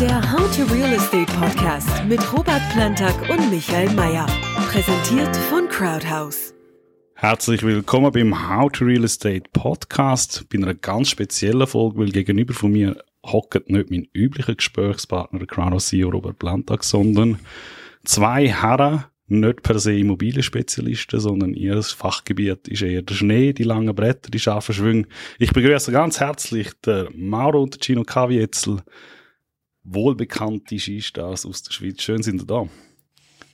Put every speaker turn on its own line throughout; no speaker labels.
Der How to Real Estate Podcast mit Robert Plantag und Michael Mayer. Präsentiert von Crowdhouse.
Herzlich willkommen beim How to Real Estate Podcast. Bei einer ganz speziellen Folge, weil gegenüber von mir hockt nicht mein üblicher Gesprächspartner, Crowdhouse CEO Robert Plantag, sondern zwei Herren, nicht per se Immobilienspezialisten, sondern ihr Fachgebiet ist eher der Schnee, die langen Bretter, die scharfen Schwünge. Ich begrüße ganz herzlich den Mauro und den Gino Kavietzel, wohlbekannte Skistars aus der Schweiz. Schön sind ihr da.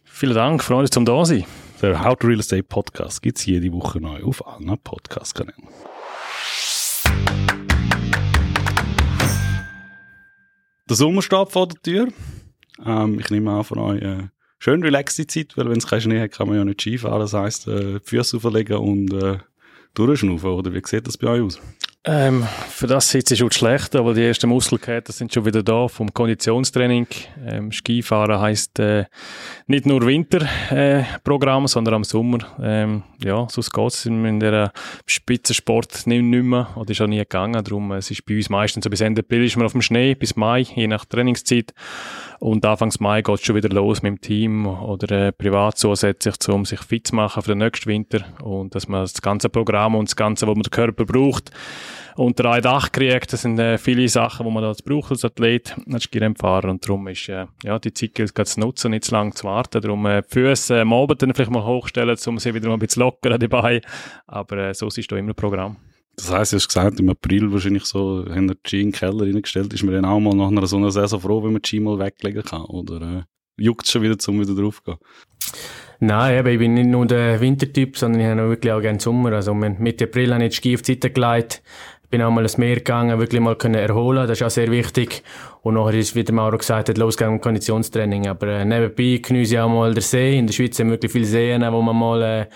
Vielen Dank, mich zum da sein.
Der How to Real Estate Podcast gibt es jede Woche neu auf allen Podcast-Kanälen. Der Sommer steht vor der Tür. Ähm, ich nehme an von euch äh, schön relaxte Zeit, weil wenn es keinen Schnee hat, kann man ja nicht Skifahren. Das heisst, äh, die Füße auflegen und äh, durchschnaufen, oder wie sieht das bei euch aus?
Ähm, für das sieht es schon schlecht, aber die ersten Muskelketten sind schon wieder da vom Konditionstraining. Ähm, Skifahren heisst äh, nicht nur Winterprogramm, äh, sondern am Sommer. Ähm, ja, sonst geht es in der Spitzensport nicht, mehr oder ist auch nie gegangen. Darum, es ist bei uns meistens so bis Ende April ist man auf dem Schnee, bis Mai, je nach Trainingszeit. Und Anfangs Mai geht es schon wieder los mit dem Team oder äh, privat zusätzlich, um sich fit zu machen für den nächsten Winter und dass man das ganze Programm und das Ganze, was man der Körper braucht, unter ein Dach kriegt. Das sind äh, viele Sachen, die man als braucht als Athlet, als Skirennfahrer und darum ist äh, ja, die Zeit gilt zu nutzen, nicht zu lange zu warten. Darum äh, die Füße äh, am Abend dann vielleicht mal hochstellen, um sie wieder mal ein bisschen lockern dabei. Aber äh, so ist da immer ein Programm.
Das heisst, du hast gesagt, im April wahrscheinlich so, haben wir G in den Keller reingestellt, ist man dann auch mal nach einer so einer Saison froh, wenn man G mal weglegen kann, oder äh, juckt es schon wieder, um wieder drauf zu gehen?
Nein, eben, ich bin nicht nur der Wintertyp, sondern ich habe wirklich auch gerne Sommer. Also Mitte April habe ich die Ski auf die Seite gelegt, bin auch mal ins Meer gegangen, wirklich mal können erholen, das ist auch sehr wichtig. Und nachher ist, wie der Mauro gesagt hat, losgegangen Konditionstraining. Aber äh, nebenbei genieße ich auch mal den See. In der Schweiz haben wir wirklich viele Seen, wo man mal äh,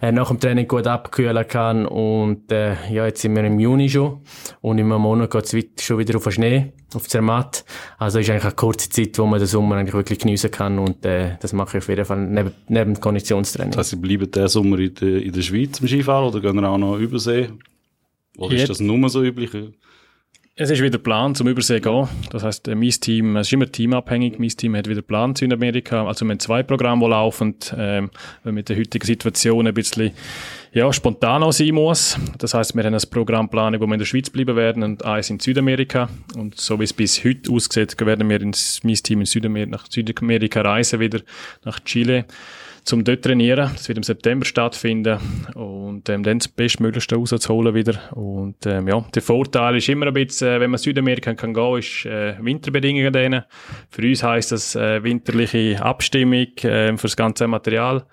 äh, nach dem Training gut abkühlen kann. Und äh, ja, jetzt sind wir im Juni schon. Und einem Monat geht es schon wieder auf den Schnee, auf Zermatt. Also ist eigentlich eine kurze Zeit, wo man den Sommer eigentlich wirklich geniessen kann. Und äh, das mache ich auf jeden Fall neben, neben dem Konditionstraining.
Das heißt, Sie bleiben diesen Sommer in der, in der Schweiz im Skifahren oder gehen Sie auch noch übersee? Oder ist das nur so üblich?
Es ist wieder Plan zum Übersee gehen. Das heißt, mein Team, es ist immer teamabhängig. Mein Team hat wieder Plan zu Südamerika. Also wir haben zwei Programme, die laufen, ähm, weil mit der heutigen Situation ein bisschen ja, spontan auch sein muss. Das heißt, wir haben ein Programmplanung, wo wir in der Schweiz bleiben werden und eins in Südamerika. Und so wie es bis heute aussieht, werden wir ins mein Team in Südamerika, nach Südamerika reisen wieder, nach Chile zum dort trainieren. Das wird im September stattfinden und ähm, dann das Bestmöglichste rauszuholen wieder. Und ähm, ja, der Vorteil ist immer ein bisschen, äh, wenn man Südamerika kann gehen, ist äh, Winterbedingungen denen. Für uns heisst das äh, winterliche Abstimmung äh, für das ganze Material.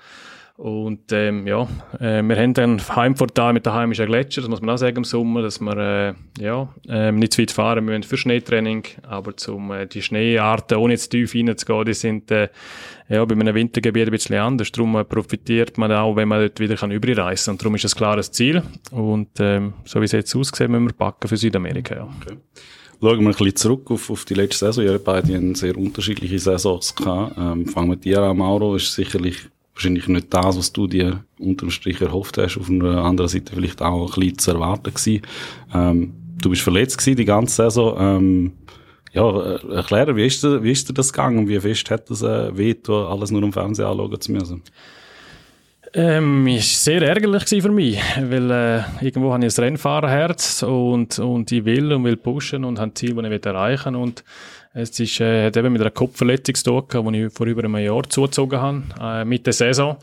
Und ähm, ja, äh, wir haben dann Heimvorteil mit der heimischen Gletscher, das muss man auch sagen im Sommer, dass wir äh, ja, äh, nicht zu weit fahren müssen für Schneetraining, aber zum äh, die Schneearten, ohne jetzt tief reinzugehen, die sind äh, ja, bei einem Wintergebiet ein bisschen anders. Darum äh, profitiert man auch, wenn man dort wieder kann überreisen kann. Und darum ist das ein klares Ziel. Und ähm, so wie es jetzt aussieht, müssen wir backen für Südamerika. Ja. Okay.
Schauen wir ein bisschen zurück auf, auf die letzte Saison. Ihr beide haben sehr unterschiedliche Saisons gehabt. Ähm, fangen wir mit dir an, Mauro. Ist sicherlich wahrscheinlich nicht das, was du dir unterm Strich erhofft hast. Auf einer anderen Seite vielleicht auch ein bisschen zu erwarten gewesen. Ähm, du bist verletzt gewesen die ganze Saison. Ähm, ja, äh, erklären, wie ist, dir, wie ist dir das gegangen und wie fest hat das äh, weh, alles nur im Fernsehen anschauen zu müssen?
Ähm, ist sehr ärgerlich für mich, weil äh, irgendwo habe ich ein Rennfahrerherz und, und ich will und will pushen und habe ein Ziel, das ich erreichen will. Es ist, äh, hat eben mit einer Kopfverletzung zu tun, die ich vor über einem Jahr zugezogen habe, äh, mit der Saison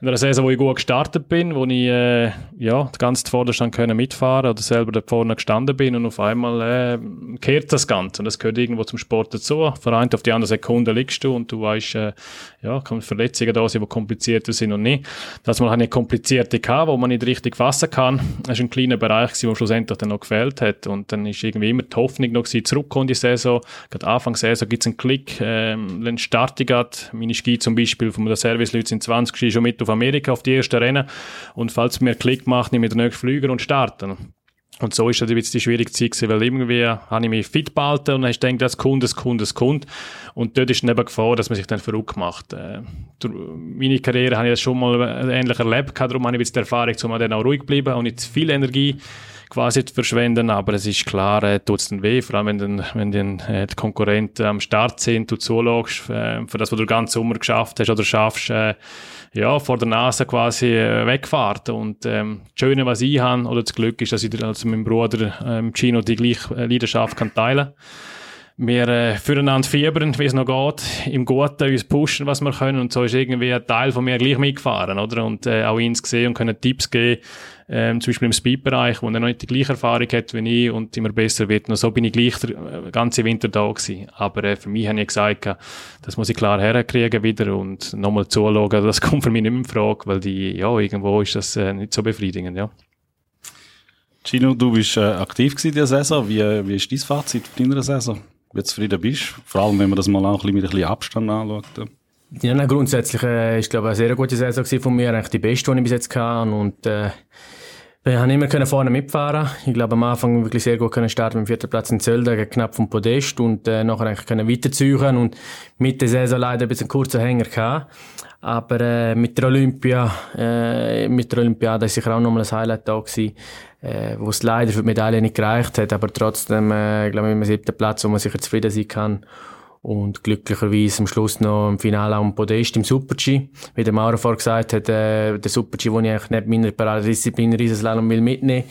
in einer Saison, wo ich gut gestartet bin, wo ich äh, ja, ganz zuvorderst können mitfahren oder selber da vorne gestanden bin und auf einmal äh, kehrt das Ganze. Und das gehört irgendwo zum Sport dazu. Vereint auf die andere Sekunde liegst du und du weißt, äh, ja, kommen Verletzungen da sein, die komplizierter sind und nicht. Das mal eine komplizierte gehabt, wo man nicht richtig fassen kann. Das war ein kleiner Bereich, der schlussendlich dann noch gefehlt hat. Und dann ist irgendwie immer die Hoffnung noch gewesen, zurückkommen in die Saison. Gerade Anfang der Saison gibt es einen Klick, ähm, dann starte ich grad, meine Ski zum Beispiel von der Service-Leute sind 20 Ski schon mit auf Amerika auf die ersten Rennen. Und falls mir Klick macht, nehme ich den nächsten Flüger und starte. Und so ist das die schwierige Zeit gewesen, weil irgendwie habe ich mich fit behalten und du gedacht, das kommt, das kommt, das kommt. Und dort ist dann eben Gefahr, dass man sich dann verrückt macht. Äh, meine Karriere habe ich schon mal ähnlich erlebt, darum habe ich jetzt die Erfahrung, um dann auch ruhig bleiben und nicht zu viel Energie quasi zu verschwenden, aber es ist klar, äh, tut es dann weh, vor allem wenn, dann, wenn dann, äh, die Konkurrenten am Start sind, du zuschaust, äh, für das, was du den ganzen Sommer geschafft hast oder schaffst, äh, ja, vor der Nase quasi äh, wegfahren. Und ähm, das Schöne, was ich habe, oder das Glück ist, dass ich also mit meinem Bruder ähm, Gino die gleiche äh, Leidenschaft kann teilen kann wir äh, füreinander fiebern, wie es noch geht, im Guten uns pushen, was wir können und so ist irgendwie ein Teil von mir gleich mitgefahren, oder? Und äh, auch ins gesehen und können Tipps geben, ähm, zum Beispiel im Speedbereich, wo er noch nicht die gleiche Erfahrung hat wie ich und immer besser wird. Und so bin ich gleich der äh, ganze Winter da gewesen. Aber äh, für mich habe ich gesagt, das muss ich klar herkriegen wieder und nochmal zuschauen, das kommt für mich nicht mehr in Frage, weil die, ja, irgendwo ist das äh, nicht so befriedigend, ja.
Gino, du bist äh, aktiv in der Saison. Wie, wie ist dein Fazit deiner Saison? Wie zufrieden bist. Vor allem, wenn man das mal auch mit ein bisschen Abstand anschaut.
Ja, nein, grundsätzlich äh, ich, eine sehr gute Saison von mir, eigentlich die beste, die ich bis jetzt hatte. Und äh, wir haben immer vorne mitfahren. Ich glaube, am Anfang wirklich sehr gut können starten mit dem vierten Platz in Zölden, knapp vom Podest und äh, nachher eigentlich können weiterziehen und mit der Saison leider ein bisschen kurzer Hänger gehabt. Aber äh, mit der Olympia, äh, mit der Olympiade ist sicher auch nochmal ein Highlight da gewesen, äh, wo es leider für die Medaille nicht gereicht hat, aber trotzdem, äh, glaube ich, mit dem siebten Platz, wo man sicher zufrieden sein kann. Und glücklicherweise am Schluss noch im Finale ein Podest im Super-G. Wie der Maurer vorher gesagt hat, äh, der Super-G, den ich eigentlich nicht meiner Paradedisziplin Riesenslalom will mitnehmen.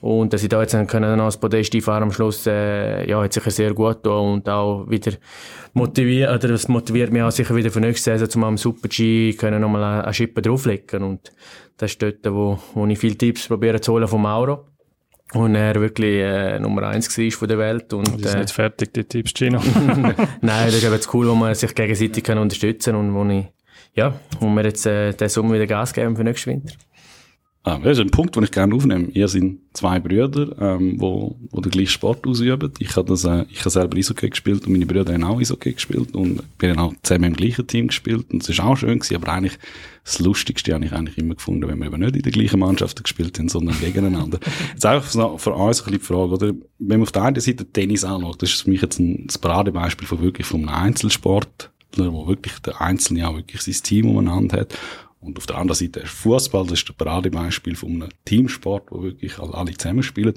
Und dass ich da jetzt können noch das Podest einfahren am Schluss, äh, ja, hat sicher sehr gut getan und auch wieder motiviert, oder das motiviert mich auch sicher wieder für nächste Saison, um am Super-G können nochmal eine Schippe drauflegen. Und das ist dort, wo, wo ich viele Tipps probiere zu holen von Mauro. Und er wirklich äh, Nummer eins war von der Welt. Und,
die sind äh, nicht fertig, die Tipps, Gino.
Nein, das ist eben cool, wo man sich gegenseitig kann unterstützen kann und wo ich, ja, wo wir jetzt äh, den Sommer wieder Gas geben für nächsten Winter.
Ah, das ist ein Punkt, den ich gerne aufnehme. Ihr sind zwei Brüder, ähm, wo, wo den gleichen Sport ausüben. Ich habe das, äh, ich habe selber Eishockey gespielt und meine Brüder haben auch Eishockey gespielt und wir haben auch zusammen im gleichen Team gespielt und es ist auch schön gewesen, aber eigentlich das Lustigste habe ich eigentlich immer gefunden, wenn wir eben nicht in der gleichen Mannschaft gespielt haben, sondern gegeneinander. jetzt einfach für uns ein bisschen die Frage, oder? Wenn man auf der einen Seite Tennis anschaut, das ist für mich jetzt ein, das Paradebeispiel von wirklich vom Einzelsport, wo wirklich der Einzelne auch wirklich sein Team umeinander hat. Und auf der anderen Seite ist Fußball, das ist der Paradebeispiel von einem Teamsport, wo wirklich alle zusammenspielen.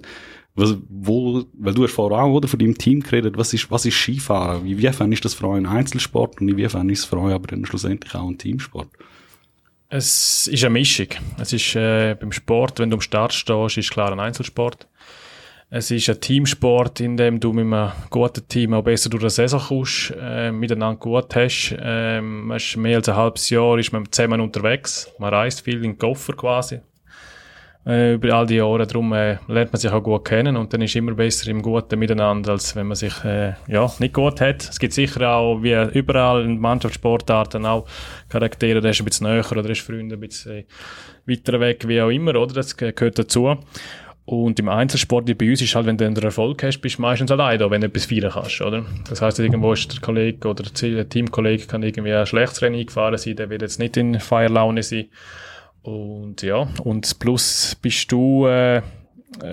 Was, wo, weil du hast vorher auch oder, von deinem Team geredet, was ist, was ist Skifahren? Wie, Inwiefern ist das für euch ein Einzelsport und inwiefern ist es für euch aber dann schlussendlich auch ein Teamsport?
Es ist eine Mischung. Es ist äh, beim Sport, wenn du am Start stehst, ist klar ein Einzelsport. Es ist ein Teamsport, in dem du mit einem guten Team auch besser durch die Saison kommst, äh, miteinander gut hast. Ähm, mehr als ein halbes Jahr ist man zusammen unterwegs. Man reist viel in den Koffer quasi. Äh, über all die Jahre. Darum äh, lernt man sich auch gut kennen und dann ist immer besser im Guten miteinander, als wenn man sich äh, ja, nicht gut hat. Es gibt sicher auch, wie überall in Mannschaftssportarten, auch Charaktere, der ist ein bisschen näher oder ist Freunde ein bisschen weiter weg, wie auch immer, oder? Das gehört dazu. Und im Einzelsport, wie bei uns, ist halt, wenn du einen Erfolg hast, bist du meistens allein da, wenn du etwas feiern kannst, oder? Das heisst, irgendwo ist der Kollege oder der Teamkollege kann irgendwie ein schlechtes Rennen eingefahren sein, der wird jetzt nicht in Feierlaune sein. Und ja, und plus bist du, äh,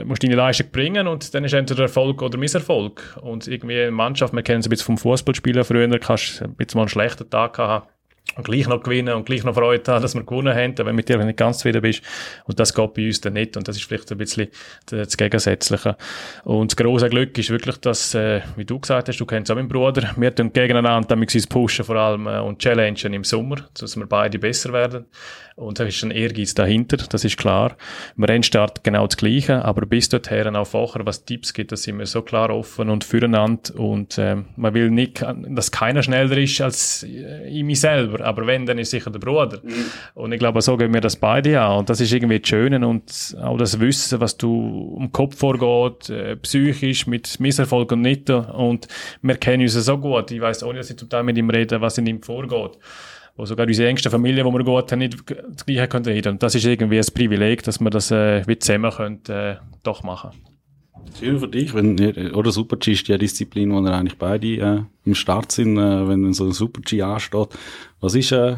musst deine Leistung bringen und dann ist entweder Erfolg oder Misserfolg. Und irgendwie in Mannschaft, wir kennen es ein bisschen vom Fußballspielen früher, kannst du ein bisschen mal einen schlechten Tag haben und gleich noch gewinnen und gleich noch Freude haben, dass wir gewonnen haben, wenn du mit dir nicht ganz zufrieden bist. Und das geht bei uns dann nicht. Und das ist vielleicht ein bisschen das Gegensätzliche. Und das große Glück ist wirklich, dass, äh, wie du gesagt hast, du kennst auch meinen Bruder, wir tun gegeneinander damit uns pushen vor allem äh, und challengen im Sommer, dass wir beide besser werden. Und da ist ein Ehrgeiz dahinter, das ist klar. Im Rennstart genau das Gleiche, aber bis dorthin auch vorher, was Tipps gibt, da sind wir so klar offen und füreinander und ähm, man will nicht, dass keiner schneller ist als äh, ich mich selber, aber wenn, dann ist sicher der Bruder. Mhm. Und ich glaube, so gehen wir das beide an und das ist irgendwie das Schöne und auch das Wissen, was du im Kopf vorgeht, äh, psychisch, mit Misserfolg und nicht und wir kennen uns so gut, ich weiß ohne, dass ich zum Teil mit ihm rede, was in ihm vorgeht wo sogar unsere engste Familie, wo wir gut haben, nicht das Gleiche können reden. Und das ist irgendwie ein Privileg, dass wir das äh, wie zusammen können, äh, doch machen.
Schön für dich, wenn, oder Super-G ist die Disziplin, wo wir eigentlich beide äh, im Start sind, äh, wenn so ein Super-G ansteht. Was ist, äh,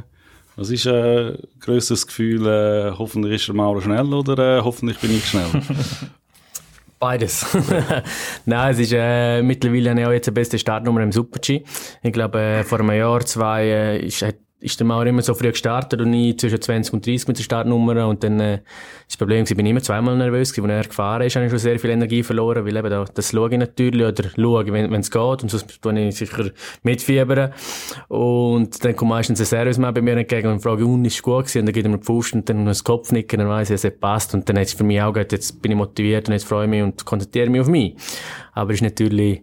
was ist äh, grösseres Gefühl, äh, hoffentlich ist der Maurer schnell oder äh, hoffentlich bin ich schnell?
Beides. Nein, es ist äh, mittlerweile auch jetzt die beste Startnummer im Super-G. Ich glaube, äh, vor einem Jahr, zwei, äh, ist, hat ist der Mauer immer so früh gestartet und nie zwischen 20 und 30 mit der Startnummer. Und dann, äh, das Problem war, ich bin immer zweimal nervös gewesen. Als er gefahren ist, habe ich schon sehr viel Energie verloren, weil eben da, das schaue ich natürlich, oder schaue, wenn es geht. Und sonst tue ich sicher mitfiebern. Und dann kommt meistens ein Servicemann bei mir entgegen und fragt, und ist gut gewesen? Und dann geht er mir die Faust und dann das Kopfnicken, dann weiss ich, es hat passt. Und dann hat es für mich auch gesagt, jetzt bin ich motiviert und jetzt freue ich mich und konzentriere mich auf mich. Aber es ist natürlich,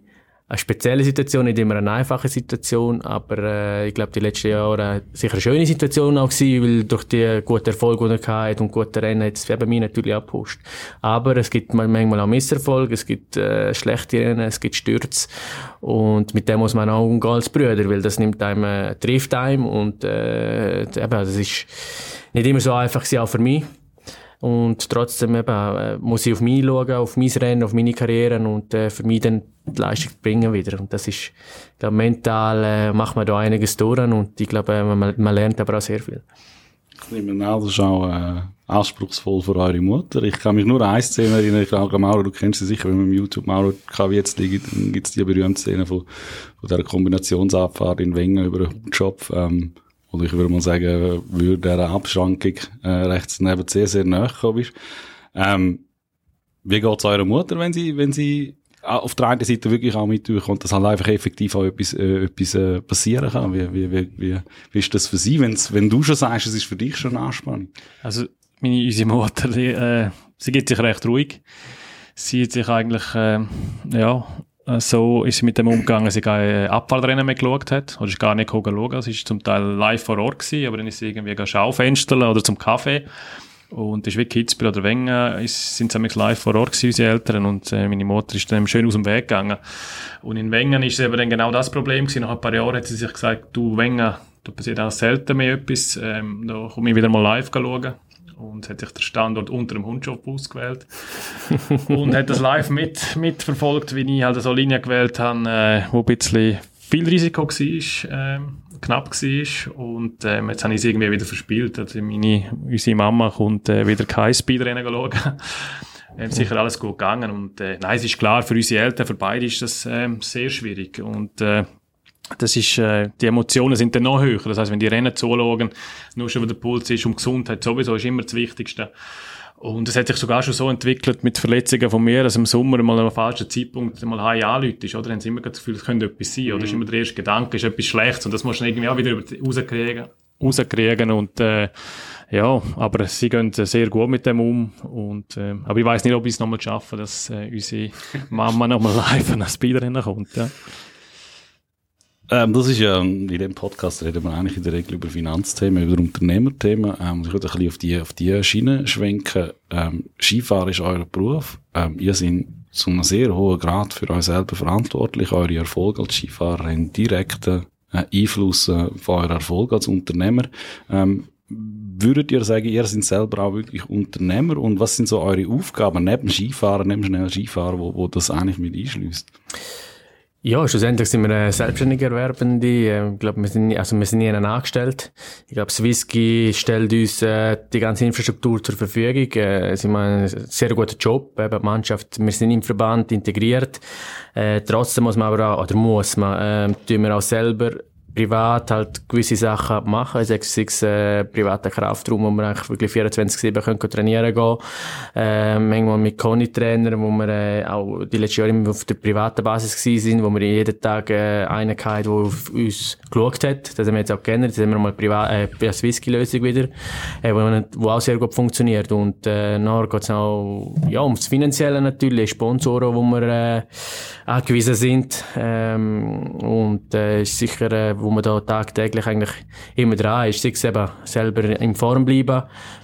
eine spezielle Situation, nicht immer eine einfache Situation, aber äh, ich glaube, die letzten Jahre sicher eine schöne Situation auch gewesen, weil durch die guten Erfolge, die er hatte und gute Rennen hat es eben mich natürlich abgepusht. Aber es gibt manchmal auch Misserfolge, es gibt äh, schlechte Rennen, es gibt Stürze und mit dem muss man auch umgehen als Brüder, weil das nimmt einem, äh, trifft einem und äh, eben, das ist nicht immer so einfach gewesen, auch für mich. Und trotzdem eben, äh, muss ich auf mich schauen, auf mein Rennen, auf meine Karriere und äh, für mich dann die Leistung bringen wieder. Und das ist, glaube, mental äh, macht man da einiges durch und ich glaube, äh, man, man lernt aber auch sehr viel.
Ich nehme an, das ist auch äh, anspruchsvoll für eure Mutter. Ich kann mich nur an eine Szene erinnern, ich glaube, Mauro, du kennst sie sicher, wenn man YouTube Mauro KW jetzt liegt, dann gibt es die berühmte Szene von, von dieser Kombinationsabfahrt in Wengen über den Job. Ähm, oder ich würde mal sagen, würde dieser Abschrankung äh, rechts neben sehr, sehr nahe gekommen Ähm, wie geht's eurer Mutter, wenn sie, wenn sie auf der einen Seite wirklich auch mitbekommt, dass halt einfach effektiv auch etwas, äh, etwas äh, passieren kann? Wie, wie, wie, wie, wie ist das für sie, wenn's, wenn du schon sagst, es ist für dich schon Anspannung?
Also, meine, unsere Mutter, die, äh, sie gibt sich recht ruhig. Sie hat sich eigentlich, äh, ja, so ist sie mit dem umgegangen, dass sie keine Abfallrennen mehr geschaut hat. Oder ist gar nicht schauen. Sie war zum Teil live vor Ort gewesen, aber dann ist sie irgendwie Schaufenster oder zum Kaffee. Und das ist wie Kitzbühel oder Wengen, sind sie live vor Ort gewesen, unsere Eltern, und äh, meine Mutter ist dann schön aus dem Weg gegangen. Und in Wengen ist eben dann genau das Problem gewesen. Nach ein paar Jahren hat sie sich gesagt, du Wengen, da passiert auch selten mehr etwas, ähm, da komme ich wieder mal live schauen und hat sich der Standort unter dem Hundshop ausgewählt und hat das live mit, mitverfolgt, wie ich halt so Linie gewählt habe, äh, wo ein bisschen viel Risiko war, äh, knapp war und äh, jetzt habe ich es irgendwie wieder verspielt. Also meine, unsere Mama kommt äh, wieder kein Speedrennen schauen. Ähm, sicher alles gut gegangen und äh, nein, es ist klar, für unsere Eltern, für beide ist das äh, sehr schwierig und äh, das ist, äh, die Emotionen sind dann noch höher. Das heißt, wenn die Rennen zuschauen, nur schon, wo der Puls ist und Gesundheit sowieso ist immer das Wichtigste. Und es hat sich sogar schon so entwickelt mit Verletzungen von mir, dass im Sommer mal an einem falschen Zeitpunkt mal Hai anläutest, oder? Dann haben sie immer das Gefühl, es könnte etwas sein, oder? Mhm. Das ist immer der erste Gedanke, ist etwas Schlechtes, und das musst du irgendwie auch wieder rauskriegen, rauskriegen, und, äh, ja, aber sie gehen sehr gut mit dem um. Und, äh, aber ich weiß nicht, ob ich es nochmal schaffe, dass äh, unsere Mama nochmal live an das Speedrennen kommt. Ja.
Ähm, das ist ja, in dem Podcast reden wir eigentlich in der Regel über Finanzthemen, über Unternehmerthemen. Ähm, ich würde ein bisschen auf die, auf die Schiene schwenken. Ähm, Skifahren ist euer Beruf. Ähm, ihr seid zu einem sehr hohen Grad für euch selber verantwortlich. Eure Erfolge als Skifahrer haben direkten äh, Einfluss äh, von eurem Erfolg als Unternehmer. Ähm, würdet ihr sagen, ihr seid selber auch wirklich Unternehmer und was sind so eure Aufgaben neben Skifahren, neben schnell Skifahren, wo, wo das eigentlich mit einschließt?
Ja, schlussendlich sind wir äh, selbstständige Erwerbende. Ähm, ich glaube, wir sind, also wir sind nie angestellt. Ich glaube, Swissky stellt uns äh, die ganze Infrastruktur zur Verfügung. Äh, sie machen einen sehr guten Job. Eben, die Mannschaft, wir sind im Verband integriert. Äh, trotzdem muss man aber auch, oder muss man, äh, tun wir auch selber privat halt gewisse Sachen machen, sei es äh, privater Kraftraum, wo wir eigentlich wirklich 24-7 können trainieren gehen. Äh, manchmal mit Conny-Trainern, wo wir äh, auch die letzten Jahre immer auf der privaten Basis gewesen sind, wo wir jeden Tag äh, einen hatten, der auf uns geschaut hat. Das haben wir jetzt auch kennen, das haben wir mal privat, äh, eine Swisky-Lösung wieder, äh, wo, wo auch sehr gut funktioniert. Und äh, nachher geht es auch ja, ums Finanzielle natürlich, Sponsoren, wo wir äh, angewiesen sind. Ähm, und äh, ist sicher äh, wo man da tagtäglich eigentlich immer dran ist. Sei es eben selber in Form bleiben,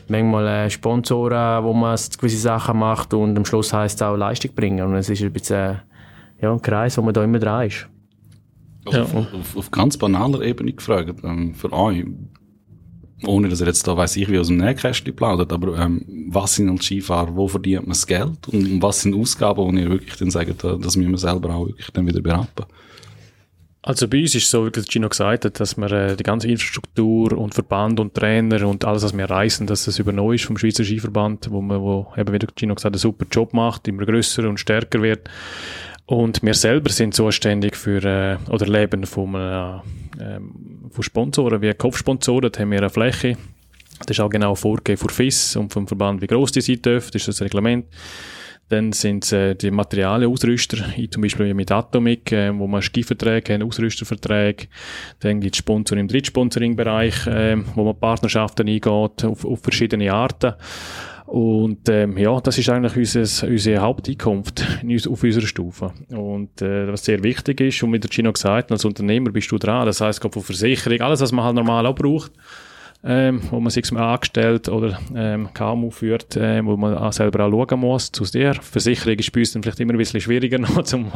manchmal äh, Sponsoren, wo man gewisse Sachen macht und am Schluss heisst es auch Leistung bringen. Und es ist ein bisschen äh, ja, ein Kreis, wo man da immer dran ist.
Also ja. auf, auf, auf, ganz banaler Ebene gefragt, ähm, für euch, ohne dass er jetzt da weiß ich wie aus dem Nähkästchen plaudert, aber ähm, was sind als Skifahrer, wo verdient man das Geld und was sind Ausgaben, wo ihr wirklich dann sagt, das müssen wir selber auch wirklich dann wieder berappen?
Also bei uns ist so, wie Gino gesagt hat, dass wir äh, die ganze Infrastruktur und Verband und Trainer und alles, was wir reisen, dass das übernommen ist vom Schweizer Skiverband, wo man, wo eben, wie Gino gesagt hat, einen super Job macht, immer grösser und stärker wird. Und wir selber sind zuständig für, äh, oder leben von einem ähm, von Sponsoren, wie Kopfsponsoren, da haben wir eine Fläche, das ist auch genau vorgegeben für FIS und vom Verband, wie groß die sein dürfen, das ist das Reglement. Dann sind es äh, die Materialienausrüster, zum Beispiel mit Atomic, äh, wo man Skiverträge haben, Ausrüsterverträge. Dann gibt es Sponsoring im Drittsponsoring-Bereich, äh, wo man Partnerschaften eingeht auf, auf verschiedene Arten. Und ähm, ja, das ist eigentlich unser, unsere Haupteinkunft auf unserer Stufe. Und äh, was sehr wichtig ist, und wie der Gino gesagt hat, als Unternehmer bist du dran, das heisst, von Versicherung, alles, was man halt normal auch braucht, ähm, wo man sich angestellt oder ähm, KMU führt, äh, wo man auch selber auch schauen muss. Zu der Versicherung ist bei uns dann vielleicht immer ein bisschen schwieriger noch zum,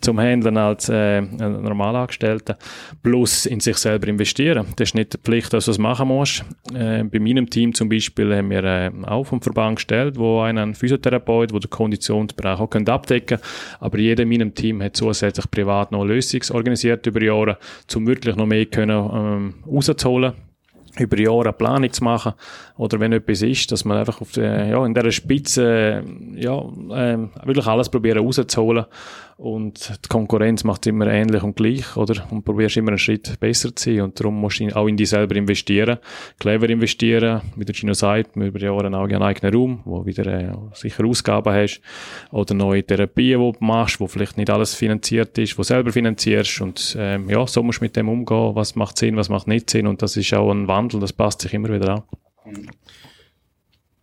zum Handeln als äh, ein Normalangestellter. Plus in sich selber investieren. Das ist nicht die Pflicht, dass du das machen musst. Äh, bei meinem Team zum Beispiel haben wir äh, auch vom Verband gestellt, wo einen Physiotherapeut, wo der Konditionsbereich auch abdecken können. Aber jeder in meinem Team hat zusätzlich privat noch Lösungen organisiert über Jahre, um wirklich noch mehr können, ähm, rauszuholen über Jahre eine Planung zu machen oder wenn etwas ist, dass man einfach auf der, ja, in dieser Spitze ja, äh, wirklich alles probieren rauszuholen und die Konkurrenz macht immer ähnlich und gleich, oder? Und probierst immer einen Schritt besser zu sein. Und darum musst du auch in dich selber investieren. Clever investieren, wie der Gino sagt, über Jahre auch einen eigenen Raum, wo wieder äh, sicher Ausgaben hast. Oder neue Therapien, die du machst, wo vielleicht nicht alles finanziert ist, wo du selber finanzierst. Und ähm, ja, so musst du mit dem umgehen. Was macht Sinn, was macht nicht Sinn. Und das ist auch ein Wandel, das passt sich immer wieder an.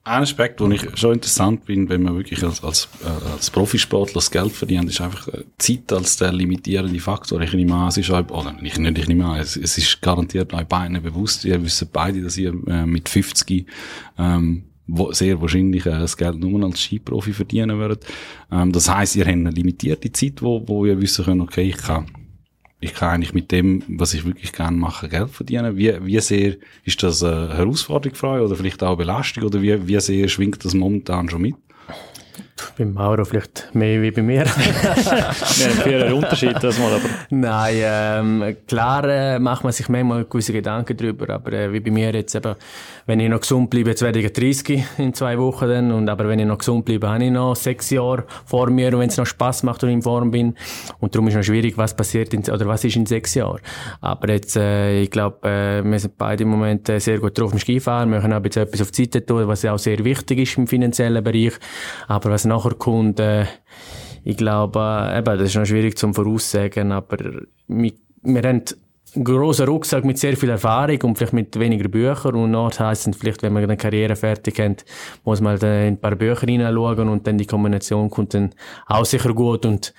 Ein Aspekt, den ich schon interessant bin, wenn man wirklich als, als, äh, als Profisportler das Geld verdient, ist einfach äh, Zeit als der limitierende Faktor. Ich nehme an, es ist euch, oder nicht, nicht ich nehme an, es, es ist garantiert euch beiden bewusst. Ihr wisst beide, dass ihr äh, mit 50 ähm, sehr wahrscheinlich das Geld nur als Skiprofi verdienen würdet. Ähm, das heißt, ihr habt eine limitierte Zeit, wo, wo ihr wissen könnt, okay, ich kann ich kann eigentlich mit dem, was ich wirklich gerne mache, Geld verdienen. Wie, wie sehr ist das eine Herausforderung für euch oder vielleicht auch eine Belastung oder wie, wie sehr schwingt das momentan schon mit?
Beim Mauro vielleicht mehr wie bei mir.
Wir haben viel Unterschied das mal, aber.
Nein, ähm, klar äh, macht man sich manchmal gewisse Gedanken darüber, aber äh, wie bei mir jetzt eben, wenn ich noch gesund bleibe, jetzt werde ich 30 in zwei Wochen dann, und aber wenn ich noch gesund bleibe, habe ich noch sechs Jahre vor mir, wenn es noch Spaß macht und in Form bin. Und darum ist es noch schwierig, was passiert in, oder was ist in sechs Jahren. Aber jetzt, äh, ich glaube, äh, wir sind beide im Moment äh, sehr gut drauf im Skifahren. Wir können auch jetzt etwas auf die Seite tun, was ja auch sehr wichtig ist im finanziellen Bereich. Aber was nachher kommt, äh, ich glaube, äh, eben, das ist noch schwierig zum voraussagen, aber wir, wir haben einen grossen Rucksack mit sehr viel Erfahrung und vielleicht mit weniger Büchern und noch heisst vielleicht, wenn man eine Karriere fertig hat, muss man in ein paar Bücher hineinschauen und dann die Kombination kommt dann auch sicher gut und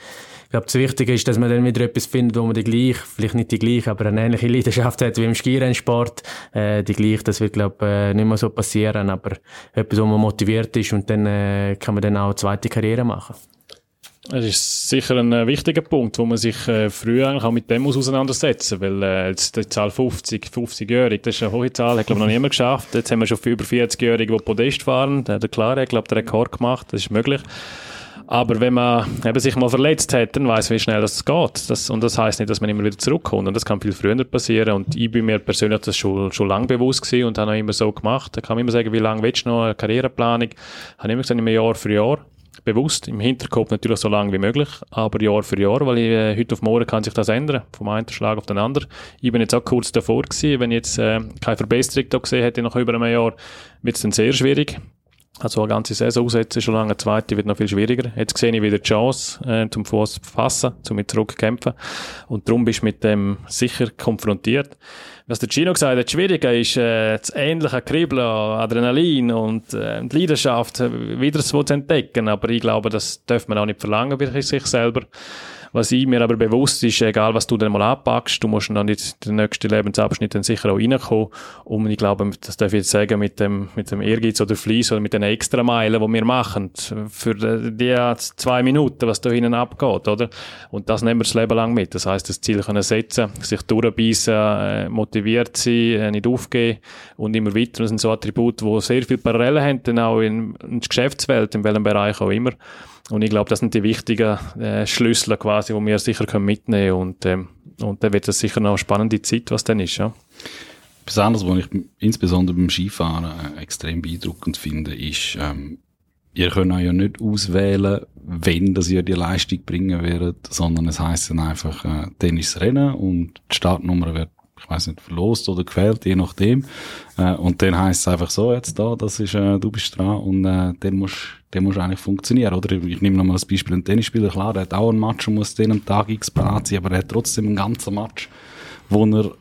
ich glaube, das Wichtige ist, dass man dann wieder etwas findet, wo man die gleich, vielleicht nicht die gleiche, aber eine ähnliche Leidenschaft hat wie im Skirennsport. Äh, die gleich, das wird, glaube äh, nicht mehr so passieren, aber etwas, wo man motiviert ist und dann äh, kann man dann auch eine zweite Karriere machen.
Das ist sicher ein äh, wichtiger Punkt, wo man sich äh, früher eigentlich auch mit dem muss auseinandersetzen weil äh, jetzt die Zahl 50, 50-jährig, das ist eine hohe Zahl, hat glaube ich noch niemand geschafft. Jetzt haben wir schon über 40-Jährige, die Podest fahren. Der, der Klare hat glaube den Rekord gemacht, das ist möglich. Aber wenn man eben sich mal verletzt hat, dann weiß man, wie schnell das geht. Das, und das heißt nicht, dass man immer wieder zurückkommt. Und das kann viel früher passieren. Und ich bin mir persönlich das schon, schon lange bewusst gewesen und habe auch immer so gemacht. Da kann man immer sagen, wie lange willst du noch eine Karriereplanung? Habe ich immer gesagt, immer Jahr für Jahr bewusst im Hinterkopf natürlich so lange wie möglich, aber Jahr für Jahr, weil ich, äh, heute auf morgen kann sich das ändern, vom einen Schlag auf den anderen. Ich bin jetzt auch kurz davor gewesen, wenn ich jetzt äh, keine Verbesserung da gesehen hätte nach über einem Jahr, wird es dann sehr schwierig. Also eine ganze Saison aussetzen, schon lange eine zweite, wird noch viel schwieriger. Jetzt sehe ich wieder die Chance, äh, zum Fuß zu fassen, zum zurückkämpfen. Und darum bist du mit dem sicher konfrontiert. Was der Gino gesagt hat, das Schwierige ist, äh, das ähnliche Kribbeln, Adrenalin und äh, die Leidenschaft wieder so zu entdecken. Aber ich glaube, das darf man auch nicht verlangen bei sich selber. Was ich mir aber bewusst ist, egal was du dann mal anpackst, du musst dann nicht den nächsten Lebensabschnitt dann sicher auch reinkommen. Und ich glaube, das darf ich jetzt sagen, mit dem, mit dem Ehrgeiz oder Fleiss oder mit den extra Meilen, die wir machen, für die zwei Minuten, was da hinten abgeht, oder? Und das nehmen wir das Leben lang mit. Das heißt, das Ziel können setzen, sich durchbeissen, äh, motiviert sein, äh, nicht aufgeben und immer weiter. Das sind so Attribute, die sehr viel Parallelen haben, dann auch in, in der Geschäftswelt, in welchem Bereich auch immer. Und ich glaube, das sind die wichtigen äh, Schlüssel quasi, die wir sicher können mitnehmen können. Und, ähm, und dann wird das sicher noch eine spannende Zeit, was dann ist, ja.
Besonders, was ich insbesondere beim Skifahren äh, extrem beeindruckend finde, ist, ähm, ihr könnt ja nicht auswählen, wenn das ihr die Leistung bringen werdet, sondern es heisst dann einfach äh, Tennisrennen und die Startnummer wird ich weiß nicht, verlost oder gefällt, je nachdem. Äh, und dann heisst es einfach so, jetzt da, das ist, äh, du bist dran und äh, dann musst dann muss eigentlich funktionieren, oder? Ich nehme nochmal das Beispiel, ein Tennisspieler, klar, der hat auch ein Match und muss den am Tag X parat sein, aber er hat trotzdem einen ganzen Match, wo er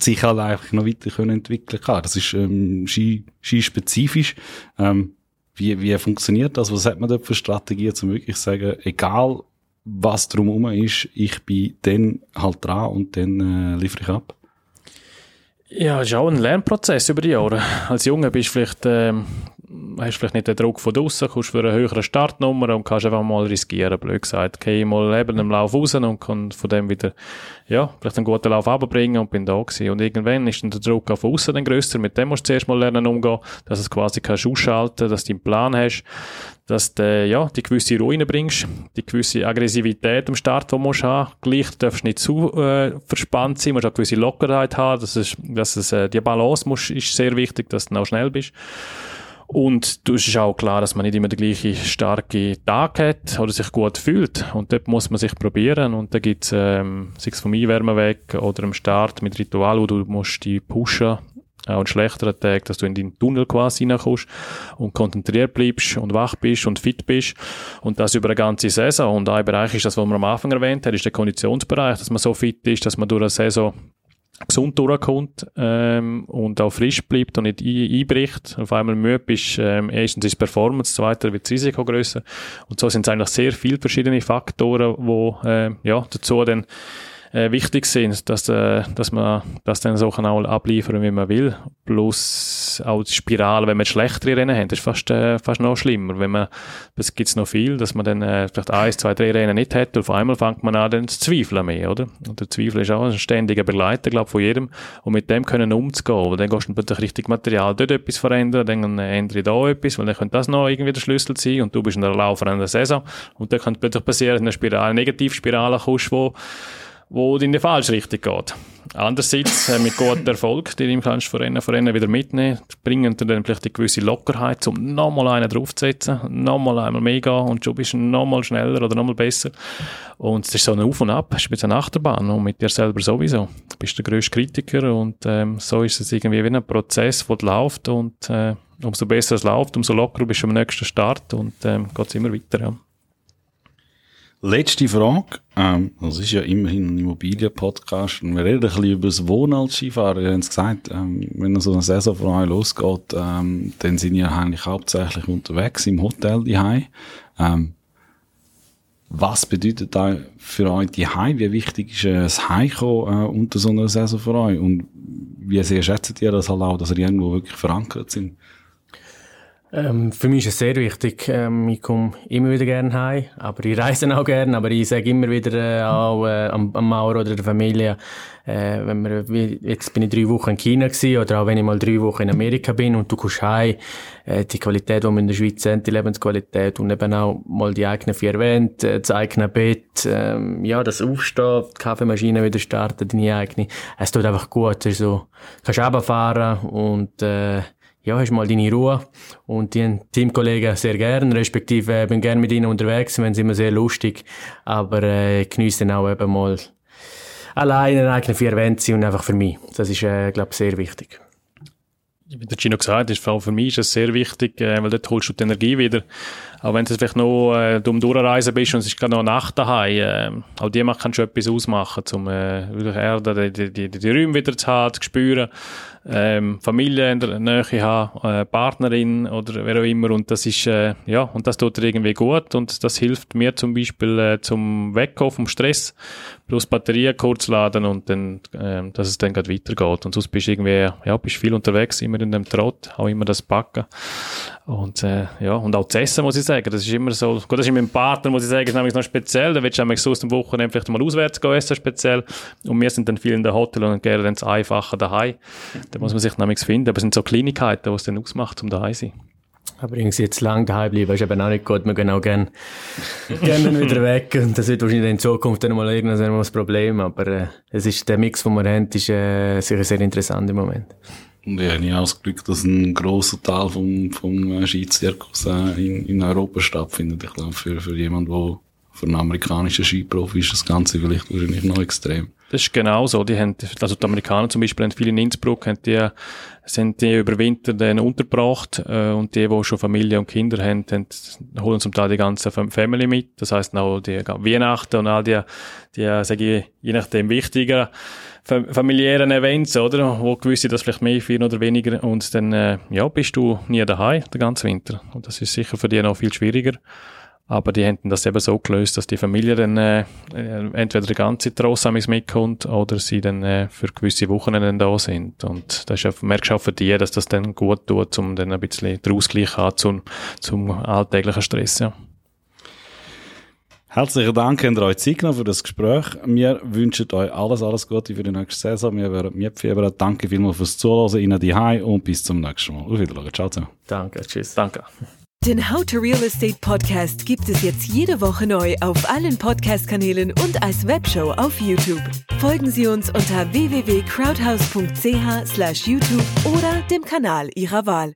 sich halt einfach noch weiter entwickeln kann. Das ist ähm, Ski, Ski-spezifisch. Ähm, wie, wie funktioniert das? Was hat man dort für Strategien, um wirklich zu sagen, egal was drumherum ist, ich bin dann halt dran und dann äh, liefere ich ab?
Ja, es ist auch ein Lernprozess über die Jahre. Als Junge bist du vielleicht, ähm, hast vielleicht nicht den Druck von draußen, kommst für eine höhere Startnummer und kannst einfach mal riskieren, blöd gesagt. Gehe mal eben im Lauf raus und kann von dem wieder, ja, vielleicht einen guten Lauf abbringen und bin da gewesen. Und irgendwann ist dann der Druck auf außen dann grösser. Mit dem musst du zuerst mal lernen umgehen, dass du quasi kannst ausschalten, dass du einen Plan hast, dass du, ja, die gewisse Ruhe reinbringst, die gewisse Aggressivität am Start, die du musst haben. Gleich darfst du nicht zu äh, verspannt sein, musst auch gewisse Lockerheit haben, dass es, dass es, äh, die Balance muss, ist sehr wichtig, dass du auch schnell bist. Und du ist auch klar, dass man nicht immer den gleichen starken Tag hat oder sich gut fühlt. Und dort muss man sich probieren. Und da gibt's ähm, sei es vom Einwärmen weg oder am Start mit Ritual, wo du musst die pushen auch an schlechteren Tagen, dass du in den Tunnel quasi reinkommst und konzentriert bleibst und wach bist und fit bist und das über eine ganze Saison. Und ein Bereich ist das, was man am Anfang erwähnt hat, ist der Konditionsbereich, dass man so fit ist, dass man durch eine Saison gesund durchkommt ähm, und auch frisch bleibt und nicht einbricht. Auf einmal müde bist, ähm, erstens ist Performance, zweitens wird das Risiko grösser. Und so sind es eigentlich sehr viele verschiedene Faktoren, wo äh, ja, dazu dann äh, wichtig sind, dass, äh, dass man das dann so kann auch abliefern, wie man will. Plus auch die Spirale, wenn man schlechtere Rennen hat, ist fast, äh, fast noch schlimmer. Wenn man, das gibt's noch viel, dass man dann äh, vielleicht eins, zwei, drei Rennen nicht hat und auf einmal fängt man an, dann zu zweifeln mehr, oder? Und der Zweifel ist auch ein ständiger Begleiter, glaube von jedem. Und mit dem können umzugehen, weil dann gehst du plötzlich richtig Material dort etwas verändern, dann ändere ich da etwas, weil dann könnte das noch irgendwie der Schlüssel sein und du bist in der laufenden Saison und dann kann plötzlich passieren, dass eine Spirale, eine Negativspirale kommst, wo wo in die falsche Richtung geht. Andererseits, äh, mit gutem Erfolg, den kannst du von Rennen von Rennen wieder mitnehmen, bringen dir dann vielleicht eine gewisse Lockerheit, um nochmal einen draufzusetzen, nochmal einmal mega und du bist nochmal schneller oder nochmal besser. Und es ist so ein Auf und Ab, es ist eine Achterbahn und mit dir selber sowieso. Du bist der grösste Kritiker und ähm, so ist es irgendwie wie ein Prozess, der läuft und äh, umso besser es läuft, umso lockerer bist du am nächsten Start und ähm, geht es immer weiter. Ja.
Letzte Frage. Ähm, das ist ja immerhin ein Immobilien-Podcast wir reden ein bisschen über das Wohnen als Skifahrer. Ihr habt gesagt, ähm, wenn so eine Saison von euch losgeht, ähm, dann sind ihr eigentlich hauptsächlich unterwegs im Hotel die ähm, Was bedeutet da für euch die Wie wichtig ist äh, das Heimkommen äh, unter so einer Saison für euch? Und wie sehr schätzt ihr das halt auch, dass ihr irgendwo wirklich verankert sind?
Ähm, für mich ist es sehr wichtig. Ähm, ich komme immer wieder gerne heim, aber ich reise auch gerne. Aber ich sage immer wieder äh, auch äh, am, am Mauer oder der Familie, äh, wenn wir, jetzt bin ich drei Wochen in China gewesen, oder auch wenn ich mal drei Wochen in Amerika bin und du kommst heim, äh, die Qualität, die wir in der Schweiz haben, die Lebensqualität und eben auch mal die eigenen vier Wände, äh, das eigene Bett, äh, ja, das Aufstehen, die Kaffeemaschine wieder starten, deine eigene. Es tut einfach gut. Also, kannst runterfahren und äh, ja, hast mal deine Ruhe. Und die Teamkollegen sehr gern, respektive äh, bin gern mit ihnen unterwegs, wenn sie immer sehr lustig, aber äh, genieße dann auch eben mal alleine eine eigene vier Wände und einfach für mich. Das ist, äh, glaube ich, sehr wichtig.
Wie der Gino gesagt hat, vor allem für mich ist es sehr wichtig, äh, weil dort holst du die Energie wieder. Auch wenn du vielleicht noch äh, dumm durchreisen bist und es ist gerade noch Nacht daheim, äh, auch die kannst du etwas ausmachen, um äh, wirklich Erde, die, die, die, die Räume wieder zu haben, zu spüren ähm, Familie in der Nähe haben, äh, Partnerin oder wer auch immer. Und das ist, äh, ja, und das tut dir irgendwie gut und das hilft mir zum Beispiel äh, zum Wegkommen vom Stress, plus Batterien kurz laden und dann, äh, dass es dann gerade weitergeht. Und sonst bist du irgendwie, ja, bist viel unterwegs, immer in dem Trott, auch immer das Backen und äh, ja, und auch zu essen, muss ich sagen, das ist immer so, gut, das ist mit meinem Partner, muss ich sagen, ist nämlich noch speziell, da willst du nämlich so aus dem Wochenende vielleicht mal auswärts gehen essen, speziell, und wir sind dann viel in der Hotel und gerne dann das Einfache daheim, da muss man sich nämlich finden, aber es sind so Kleinigkeiten, die es dann ausmacht, um daheim zu sein.
Aber irgendwie jetzt lang daheim bleiben ist eben auch nicht gut. Wir gehen auch gerne, gerne wieder weg. Und das wird wahrscheinlich in Zukunft dann mal irgendwann ein Problem. Aber äh, es ist, der Mix, den wir haben, ist äh, sicher sehr interessant im Moment.
Und ich habe auch das Glück, dass ein grosser Teil vom, vom Skizirkus äh, in, in Europa stattfindet. Ich glaube, für, für jemanden, der für einen amerikanischen Skiprofi ist das Ganze vielleicht wahrscheinlich noch extrem.
Das ist genau so. Die haben, also die Amerikaner zum Beispiel haben viele in Innsbruck, haben die, sind die über Winter dann untergebracht, äh, und die, die schon Familie und Kinder haben, haben, holen zum Teil die ganze Family mit. Das heisst auch die Weihnachten und all die, die, sage ich, je nachdem wichtiger, familiären Events, oder? Wo gewisse das vielleicht mehr feiern oder weniger. Und dann, äh, ja, bist du nie daheim, den ganzen Winter. Und das ist sicher für die noch viel schwieriger. Aber die hätten das eben so gelöst, dass die Familie dann äh, äh entweder die ganze Trossamis mitkommt oder sie dann äh, für gewisse Wochen dann da sind. Und das ist, merkst du auch für die, dass das dann gut tut, um dann ein bisschen den Ausgleich zum, zum alltäglichen Stress. Ja.
Herzlichen Dank, habt ihr euch Zeit genommen für das Gespräch. Wir wünschen euch alles, alles Gute für die nächste Saison. Wir werden mitfiebern. Danke vielmals fürs Zuhören, Ihnen die und bis zum nächsten Mal. Auf Wiedersehen. Ciao zusammen.
Danke, tschüss. Danke.
Den How to Real Estate Podcast gibt es jetzt jede Woche neu auf allen Podcast-Kanälen und als Webshow auf YouTube. Folgen Sie uns unter www.crowdhouse.ch/youtube oder dem Kanal Ihrer Wahl.